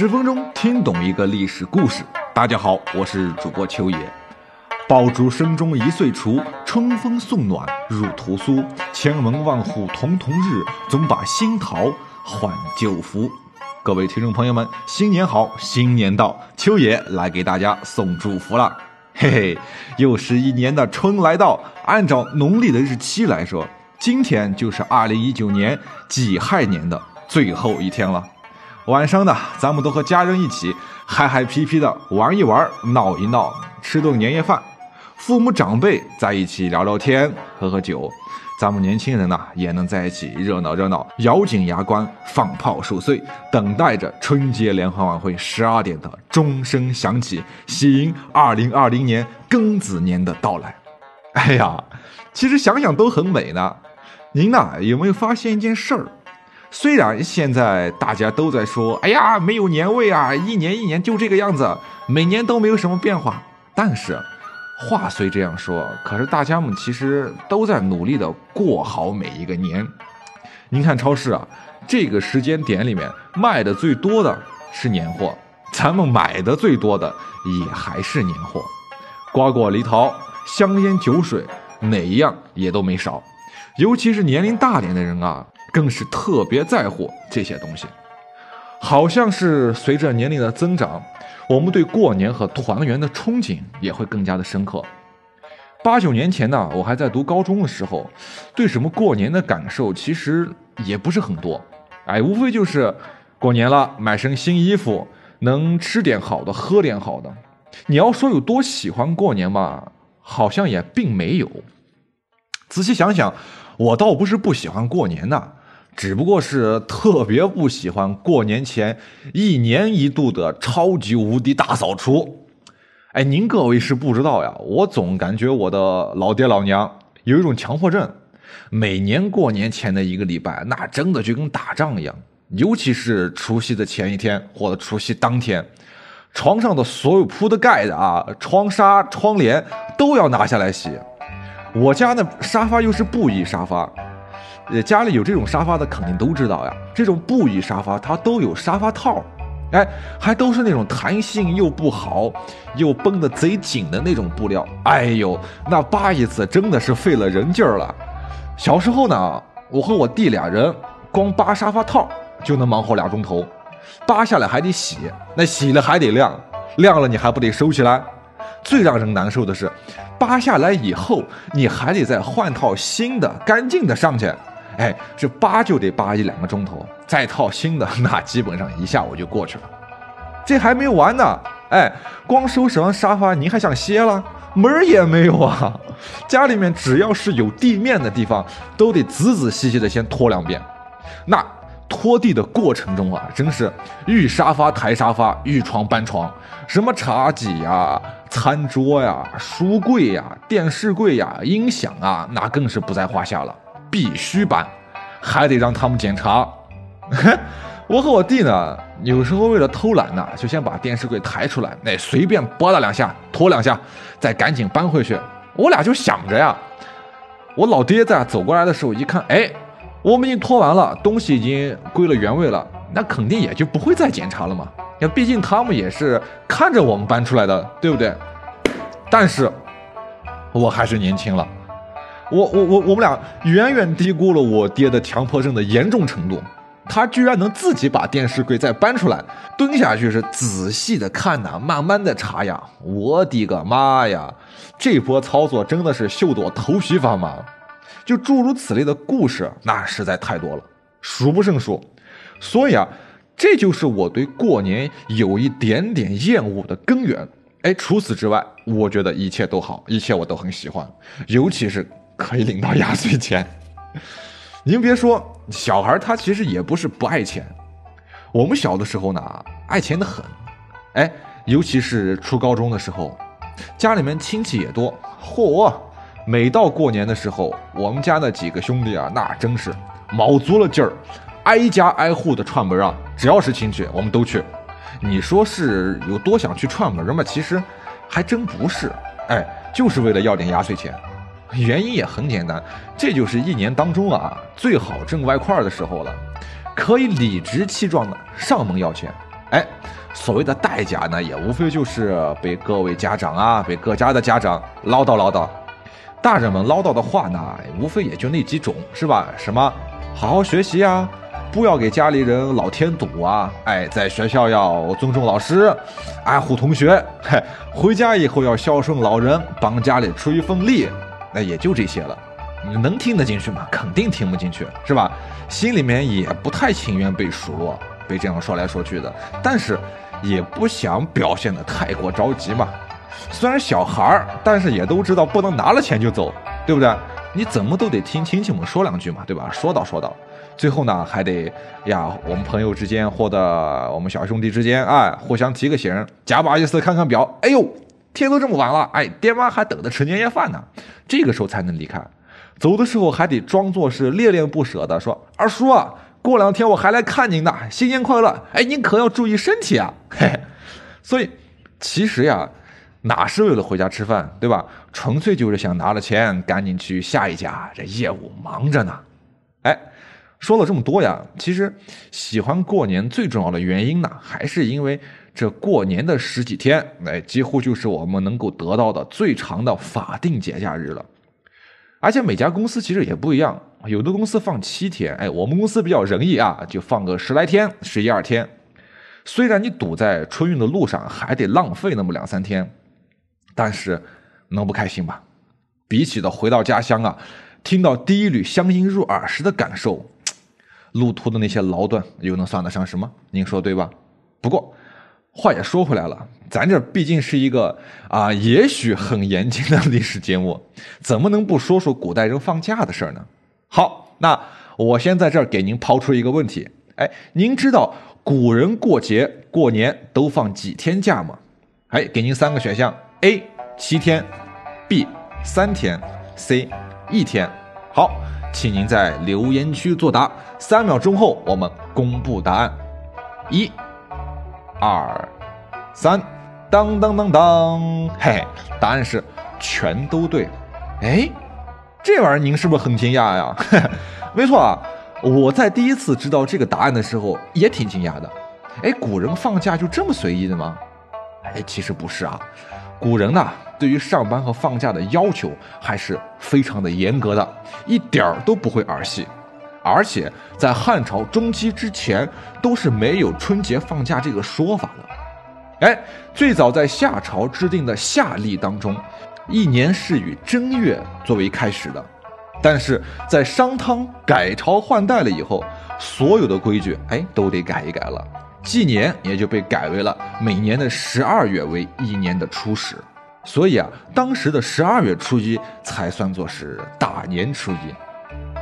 十分钟听懂一个历史故事。大家好，我是主播秋野。爆竹声中一岁除，春风送暖入屠苏。千门万户曈曈日，总把新桃换旧符。各位听众朋友们，新年好，新年到，秋野来给大家送祝福了。嘿嘿，又是一年的春来到。按照农历的日期来说，今天就是二零一九年己亥年的最后一天了。晚上呢，咱们都和家人一起嗨嗨皮皮的玩一玩，闹一闹，吃顿年夜饭，父母长辈在一起聊聊天，喝喝酒，咱们年轻人呢也能在一起热闹热闹，咬紧牙关放炮数岁，等待着春节联欢晚会十二点的钟声响起，喜迎二零二零年庚子年的到来。哎呀，其实想想都很美呢。您呢有没有发现一件事儿？虽然现在大家都在说，哎呀，没有年味啊，一年一年就这个样子，每年都没有什么变化。但是，话虽这样说，可是大家们其实都在努力的过好每一个年。您看超市啊，这个时间点里面卖的最多的是年货，咱们买的最多的也还是年货，瓜果梨桃、香烟酒水，哪一样也都没少。尤其是年龄大点的人啊。更是特别在乎这些东西，好像是随着年龄的增长，我们对过年和团圆的憧憬也会更加的深刻。八九年前呢，我还在读高中的时候，对什么过年的感受其实也不是很多，哎，无非就是过年了买身新衣服，能吃点好的，喝点好的。你要说有多喜欢过年嘛，好像也并没有。仔细想想，我倒不是不喜欢过年呐。只不过是特别不喜欢过年前一年一度的超级无敌大扫除。哎，您各位是不知道呀，我总感觉我的老爹老娘有一种强迫症，每年过年前的一个礼拜，那真的就跟打仗一样。尤其是除夕的前一天或者除夕当天，床上的所有铺的盖子啊、窗纱、窗帘都要拿下来洗。我家那沙发又是布艺沙发。呃，家里有这种沙发的肯定都知道呀。这种布艺沙发它都有沙发套，哎，还都是那种弹性又不好，又绷得贼紧的那种布料。哎呦，那扒一次真的是费了人劲儿了。小时候呢，我和我弟俩人光扒沙发套就能忙活俩钟头，扒下来还得洗，那洗了还得晾，晾了你还不得收起来？最让人难受的是，扒下来以后你还得再换套新的干净的上去。哎，这扒就得扒一两个钟头，再套新的，那基本上一下午就过去了。这还没完呢，哎，光收拾完沙发，您还想歇了？门儿也没有啊！家里面只要是有地面的地方，都得仔仔细细的先拖两遍。那拖地的过程中啊，真是遇沙发抬沙发，遇床搬床，什么茶几呀、餐桌呀、书柜呀、电视柜呀、音响啊，那更是不在话下了。必须搬，还得让他们检查。我和我弟呢，有时候为了偷懒呢，就先把电视柜抬出来，那随便拨拉两下，拖两下，再赶紧搬回去。我俩就想着呀，我老爹在走过来的时候一看，哎，我们已经拖完了，东西已经归了原位了，那肯定也就不会再检查了嘛。那毕竟他们也是看着我们搬出来的，对不对？但是，我还是年轻了。我我我我们俩远远低估了我爹的强迫症的严重程度，他居然能自己把电视柜再搬出来，蹲下去是仔细的看呐，慢慢的查呀。我的个妈呀，这波操作真的是秀得我头皮发麻。就诸如此类的故事，那实在太多了，数不胜数。所以啊，这就是我对过年有一点点厌恶的根源。哎，除此之外，我觉得一切都好，一切我都很喜欢，尤其是。可以领到压岁钱，您别说，小孩他其实也不是不爱钱。我们小的时候呢，爱钱的很，哎，尤其是初高中的时候，家里面亲戚也多，嚯！每到过年的时候，我们家那几个兄弟啊，那真是卯足了劲儿，挨家挨户的串门啊，只要是亲戚，我们都去。你说是有多想去串门吗？其实还真不是，哎，就是为了要点压岁钱。原因也很简单，这就是一年当中啊最好挣外快的时候了，可以理直气壮的上门要钱。哎，所谓的代价呢，也无非就是被各位家长啊，被各家的家长唠叨唠叨。大人们唠叨的话呢，无非也就那几种，是吧？什么好好学习呀，不要给家里人老添堵啊，哎，在学校要尊重老师，爱护同学，嘿，回家以后要孝顺老人，帮家里出一份力，那也就这些了。你能听得进去吗？肯定听不进去，是吧？心里面也不太情愿被数落，被这样说来说去的，但是也不想表现的太过着急嘛。虽然小孩儿，但是也都知道不能拿了钱就走，对不对？你怎么都得听亲戚们说两句嘛，对吧？说道说道，最后呢还得呀，我们朋友之间或者我们小兄弟之间，哎，互相提个醒，假把意思看看表，哎呦，天都这么晚了，哎，爹妈还等着吃年夜饭呢，这个时候才能离开。走的时候还得装作是恋恋不舍的说：“二叔啊，过两天我还来看您的，新年快乐！哎，您可要注意身体啊！”嘿，所以其实呀，哪是为了回家吃饭，对吧？纯粹就是想拿了钱赶紧去下一家，这业务忙着呢。哎，说了这么多呀，其实喜欢过年最重要的原因呢，还是因为这过年的十几天，哎，几乎就是我们能够得到的最长的法定节假日了。而且每家公司其实也不一样，有的公司放七天，哎，我们公司比较仁义啊，就放个十来天，十一二天。虽然你堵在春运的路上还得浪费那么两三天，但是能不开心吗？比起的回到家乡啊，听到第一缕乡音入耳时的感受，路途的那些劳顿又能算得上什么？您说对吧？不过。话也说回来了，咱这毕竟是一个啊，也许很严谨的历史节目，怎么能不说说古代人放假的事儿呢？好，那我先在这儿给您抛出一个问题，哎，您知道古人过节过年都放几天假吗？哎，给您三个选项：A 七天，B 三天，C 一天。好，请您在留言区作答，三秒钟后我们公布答案。一。二，三，当当当当，嘿，答案是全都对。哎，这玩意儿您是不是很惊讶呀？没错啊，我在第一次知道这个答案的时候也挺惊讶的。哎，古人放假就这么随意的吗？哎，其实不是啊，古人呢对于上班和放假的要求还是非常的严格的，一点儿都不会儿戏。而且在汉朝中期之前，都是没有春节放假这个说法的。哎，最早在夏朝制定的夏历当中，一年是以正月作为开始的。但是在商汤改朝换代了以后，所有的规矩哎都得改一改了，纪年也就被改为了每年的十二月为一年的初始。所以啊，当时的十二月初一才算作是大年初一。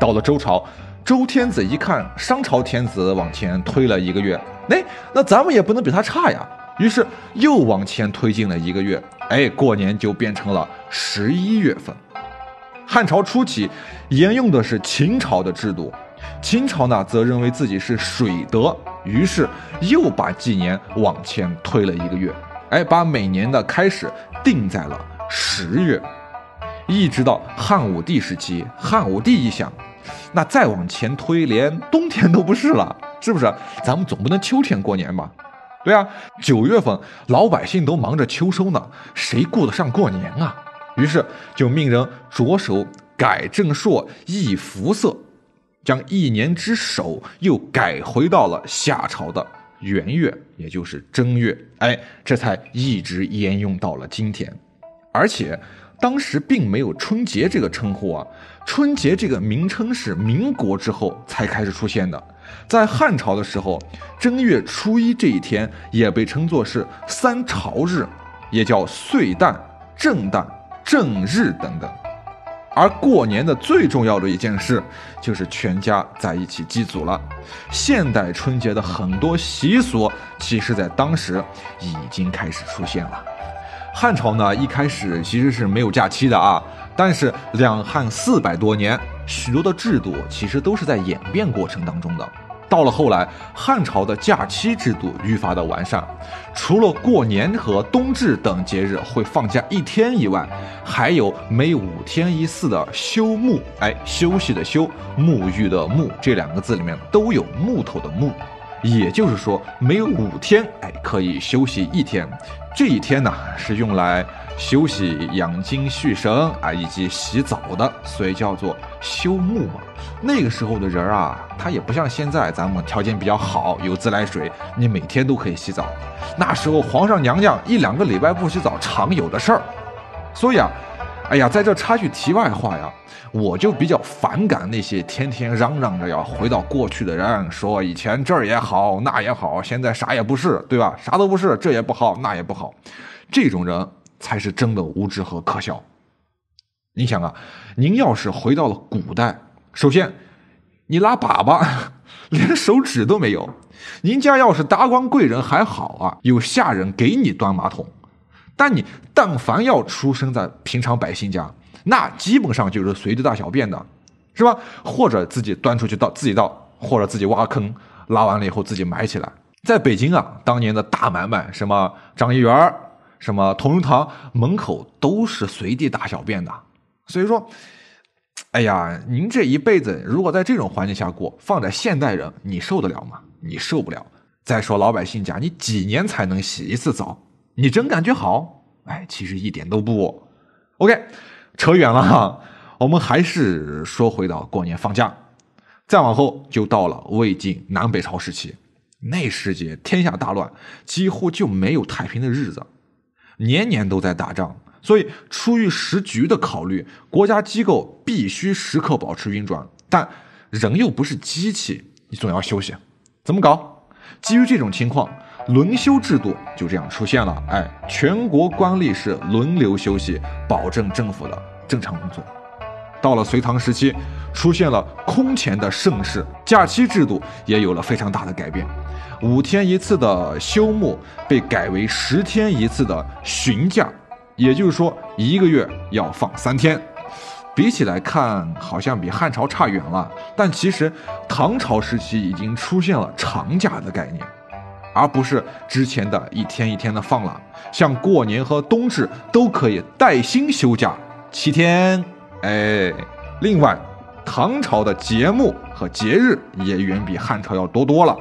到了周朝。周天子一看商朝天子往前推了一个月，哎，那咱们也不能比他差呀。于是又往前推进了一个月，哎，过年就变成了十一月份。汉朝初期沿用的是秦朝的制度，秦朝呢则认为自己是水德，于是又把纪年往前推了一个月，哎，把每年的开始定在了十月。一直到汉武帝时期，汉武帝一想。那再往前推，连冬天都不是了，是不是？咱们总不能秋天过年吧？对啊，九月份老百姓都忙着秋收呢，谁顾得上过年啊？于是就命人着手改正朔，易服色，将一年之首又改回到了夏朝的元月，也就是正月。哎，这才一直沿用到了今天，而且。当时并没有春节这个称呼啊，春节这个名称是民国之后才开始出现的。在汉朝的时候，正月初一这一天也被称作是三朝日，也叫岁旦、正旦、正日等等。而过年的最重要的一件事，就是全家在一起祭祖了。现代春节的很多习俗，其实在当时已经开始出现了。汉朝呢，一开始其实是没有假期的啊，但是两汉四百多年，许多的制度其实都是在演变过程当中的。到了后来，汉朝的假期制度愈发的完善，除了过年和冬至等节日会放假一天以外，还有每五天一次的休沐，哎，休息的休，沐浴的沐，这两个字里面都有木头的木。也就是说每五天哎可以休息一天，这一天呢是用来休息、养精蓄神啊以及洗澡的，所以叫做休沐嘛。那个时候的人啊，他也不像现在咱们条件比较好，有自来水，你每天都可以洗澡。那时候皇上娘娘一两个礼拜不洗澡，常有的事儿。所以啊，哎呀，在这插句题外话呀，我就比较反感那些天天嚷嚷着要回到过去的人，说以前这儿也好，那也好，现在啥也不是，对吧？啥都不是，这也不好，那也不好，这种人才是真的无知和可笑。你想啊，您要是回到了古代。首先，你拉粑粑 连手指都没有。您家要是达官贵人还好啊，有下人给你端马桶。但你但凡要出生在平常百姓家，那基本上就是随地大小便的，是吧？或者自己端出去倒自己倒，或者自己挖坑拉完了以后自己埋起来。在北京啊，当年的大买卖，什么张一元什么同仁堂门口都是随地大小便的。所以说。哎呀，您这一辈子如果在这种环境下过，放在现代人，你受得了吗？你受不了。再说老百姓家，你几年才能洗一次澡？你真感觉好？哎，其实一点都不。OK，扯远了哈，我们还是说回到过年放假。再往后就到了魏晋南北朝时期，那时节天下大乱，几乎就没有太平的日子，年年都在打仗。所以，出于时局的考虑，国家机构必须时刻保持运转，但人又不是机器，你总要休息。怎么搞？基于这种情况，轮休制度就这样出现了。哎，全国官吏是轮流休息，保证政府的正常工作。到了隋唐时期，出现了空前的盛世，假期制度也有了非常大的改变，五天一次的休沐被改为十天一次的旬假。也就是说，一个月要放三天，比起来看，好像比汉朝差远了。但其实，唐朝时期已经出现了长假的概念，而不是之前的一天一天的放了。像过年和冬至都可以带薪休假七天。哎，另外，唐朝的节目和节日也远比汉朝要多多了。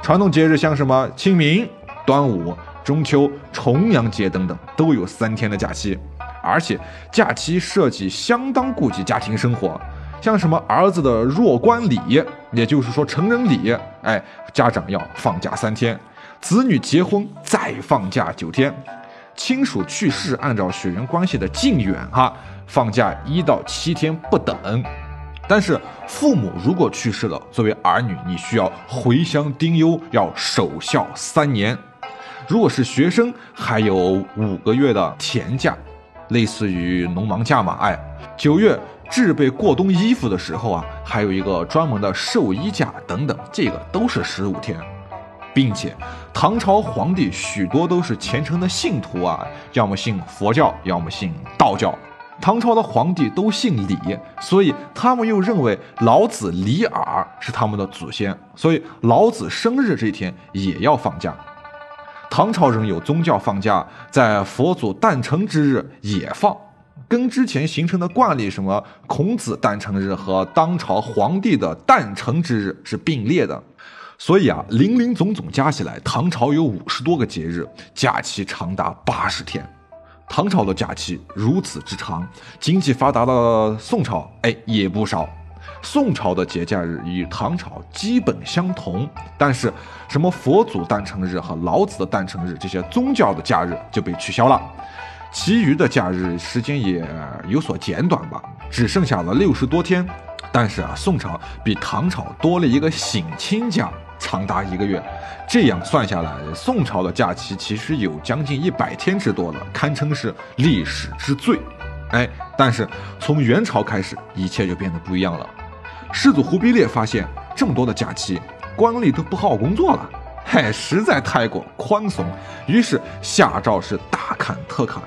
传统节日像什么清明、端午。中秋、重阳节等等都有三天的假期，而且假期设计相当顾及家庭生活，像什么儿子的弱冠礼，也就是说成人礼，哎，家长要放假三天；子女结婚再放假九天；亲属去世，按照血缘关系的近远，哈，放假一到七天不等。但是父母如果去世了，作为儿女，你需要回乡丁忧，要守孝三年。如果是学生，还有五个月的田假，类似于农忙假嘛？哎，九月制备过冬衣服的时候啊，还有一个专门的寿衣假等等，这个都是十五天，并且唐朝皇帝许多都是虔诚的信徒啊，要么信佛教，要么信道教。唐朝的皇帝都姓李，所以他们又认为老子李耳是他们的祖先，所以老子生日这天也要放假。唐朝人有宗教放假，在佛祖诞辰之日也放，跟之前形成的惯例，什么孔子诞辰日和当朝皇帝的诞辰之日是并列的，所以啊，零零总总加起来，唐朝有五十多个节日，假期长达八十天。唐朝的假期如此之长，经济发达的宋朝，哎，也不少。宋朝的节假日与唐朝基本相同，但是什么佛祖诞辰日和老子的诞辰日这些宗教的假日就被取消了，其余的假日时间也有所减短吧，只剩下了六十多天。但是啊，宋朝比唐朝多了一个省亲假，长达一个月。这样算下来，宋朝的假期其实有将近一百天之多了，堪称是历史之最。哎，但是从元朝开始，一切就变得不一样了。世祖忽必烈发现这么多的假期，官吏都不好好工作了，嗨，实在太过宽松，于是下诏是大砍特砍，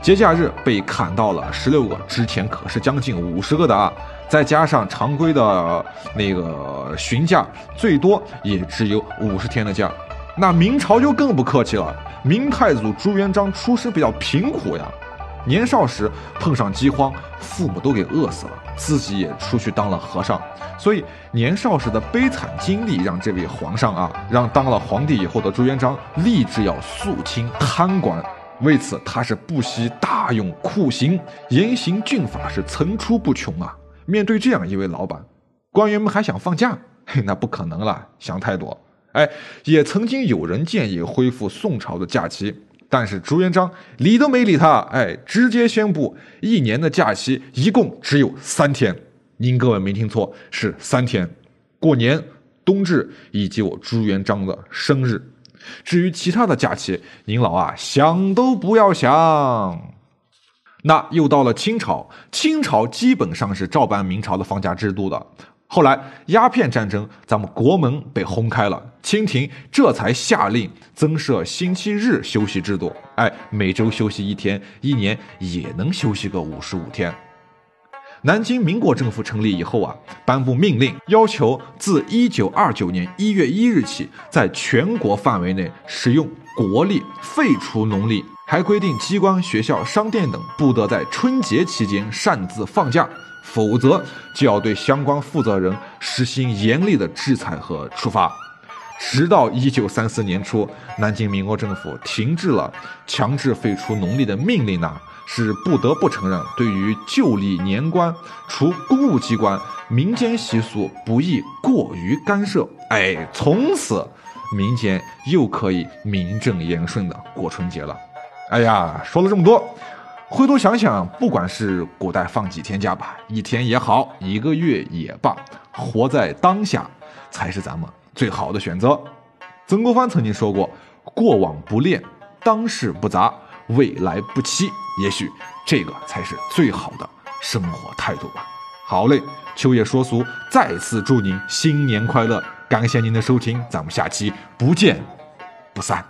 节假日被砍到了十六个，之前可是将近五十个的啊，再加上常规的那个旬假，最多也只有五十天的假。那明朝就更不客气了，明太祖朱元璋出身比较贫苦呀。年少时碰上饥荒，父母都给饿死了，自己也出去当了和尚。所以年少时的悲惨经历，让这位皇上啊，让当了皇帝以后的朱元璋立志要肃清贪官。为此，他是不惜大用酷刑，严刑峻法是层出不穷啊。面对这样一位老板，官员们还想放假？嘿，那不可能了，想太多。哎，也曾经有人建议恢复宋朝的假期。但是朱元璋理都没理他，哎，直接宣布一年的假期一共只有三天。您各位没听错，是三天，过年、冬至以及我朱元璋的生日。至于其他的假期，您老啊想都不要想。那又到了清朝，清朝基本上是照搬明朝的放假制度的。后来鸦片战争，咱们国门被轰开了，清廷这才下令增设星期日休息制度。哎，每周休息一天，一年也能休息个五十五天。南京民国政府成立以后啊，颁布命令，要求自一九二九年一月一日起，在全国范围内使用国历，废除农历，还规定机关、学校、商店等不得在春节期间擅自放假。否则就要对相关负责人实行严厉的制裁和处罚。直到一九三四年初，南京民国政府停止了强制废除农历的命令呢，是不得不承认，对于旧历年关，除公务机关，民间习俗不宜过于干涉。哎，从此民间又可以名正言顺的过春节了。哎呀，说了这么多。回头想想，不管是古代放几天假吧，一天也好，一个月也罢，活在当下才是咱们最好的选择。曾国藩曾经说过：“过往不恋，当世不杂，未来不期。”也许这个才是最好的生活态度吧。好嘞，秋叶说俗，再次祝您新年快乐！感谢您的收听，咱们下期不见不散。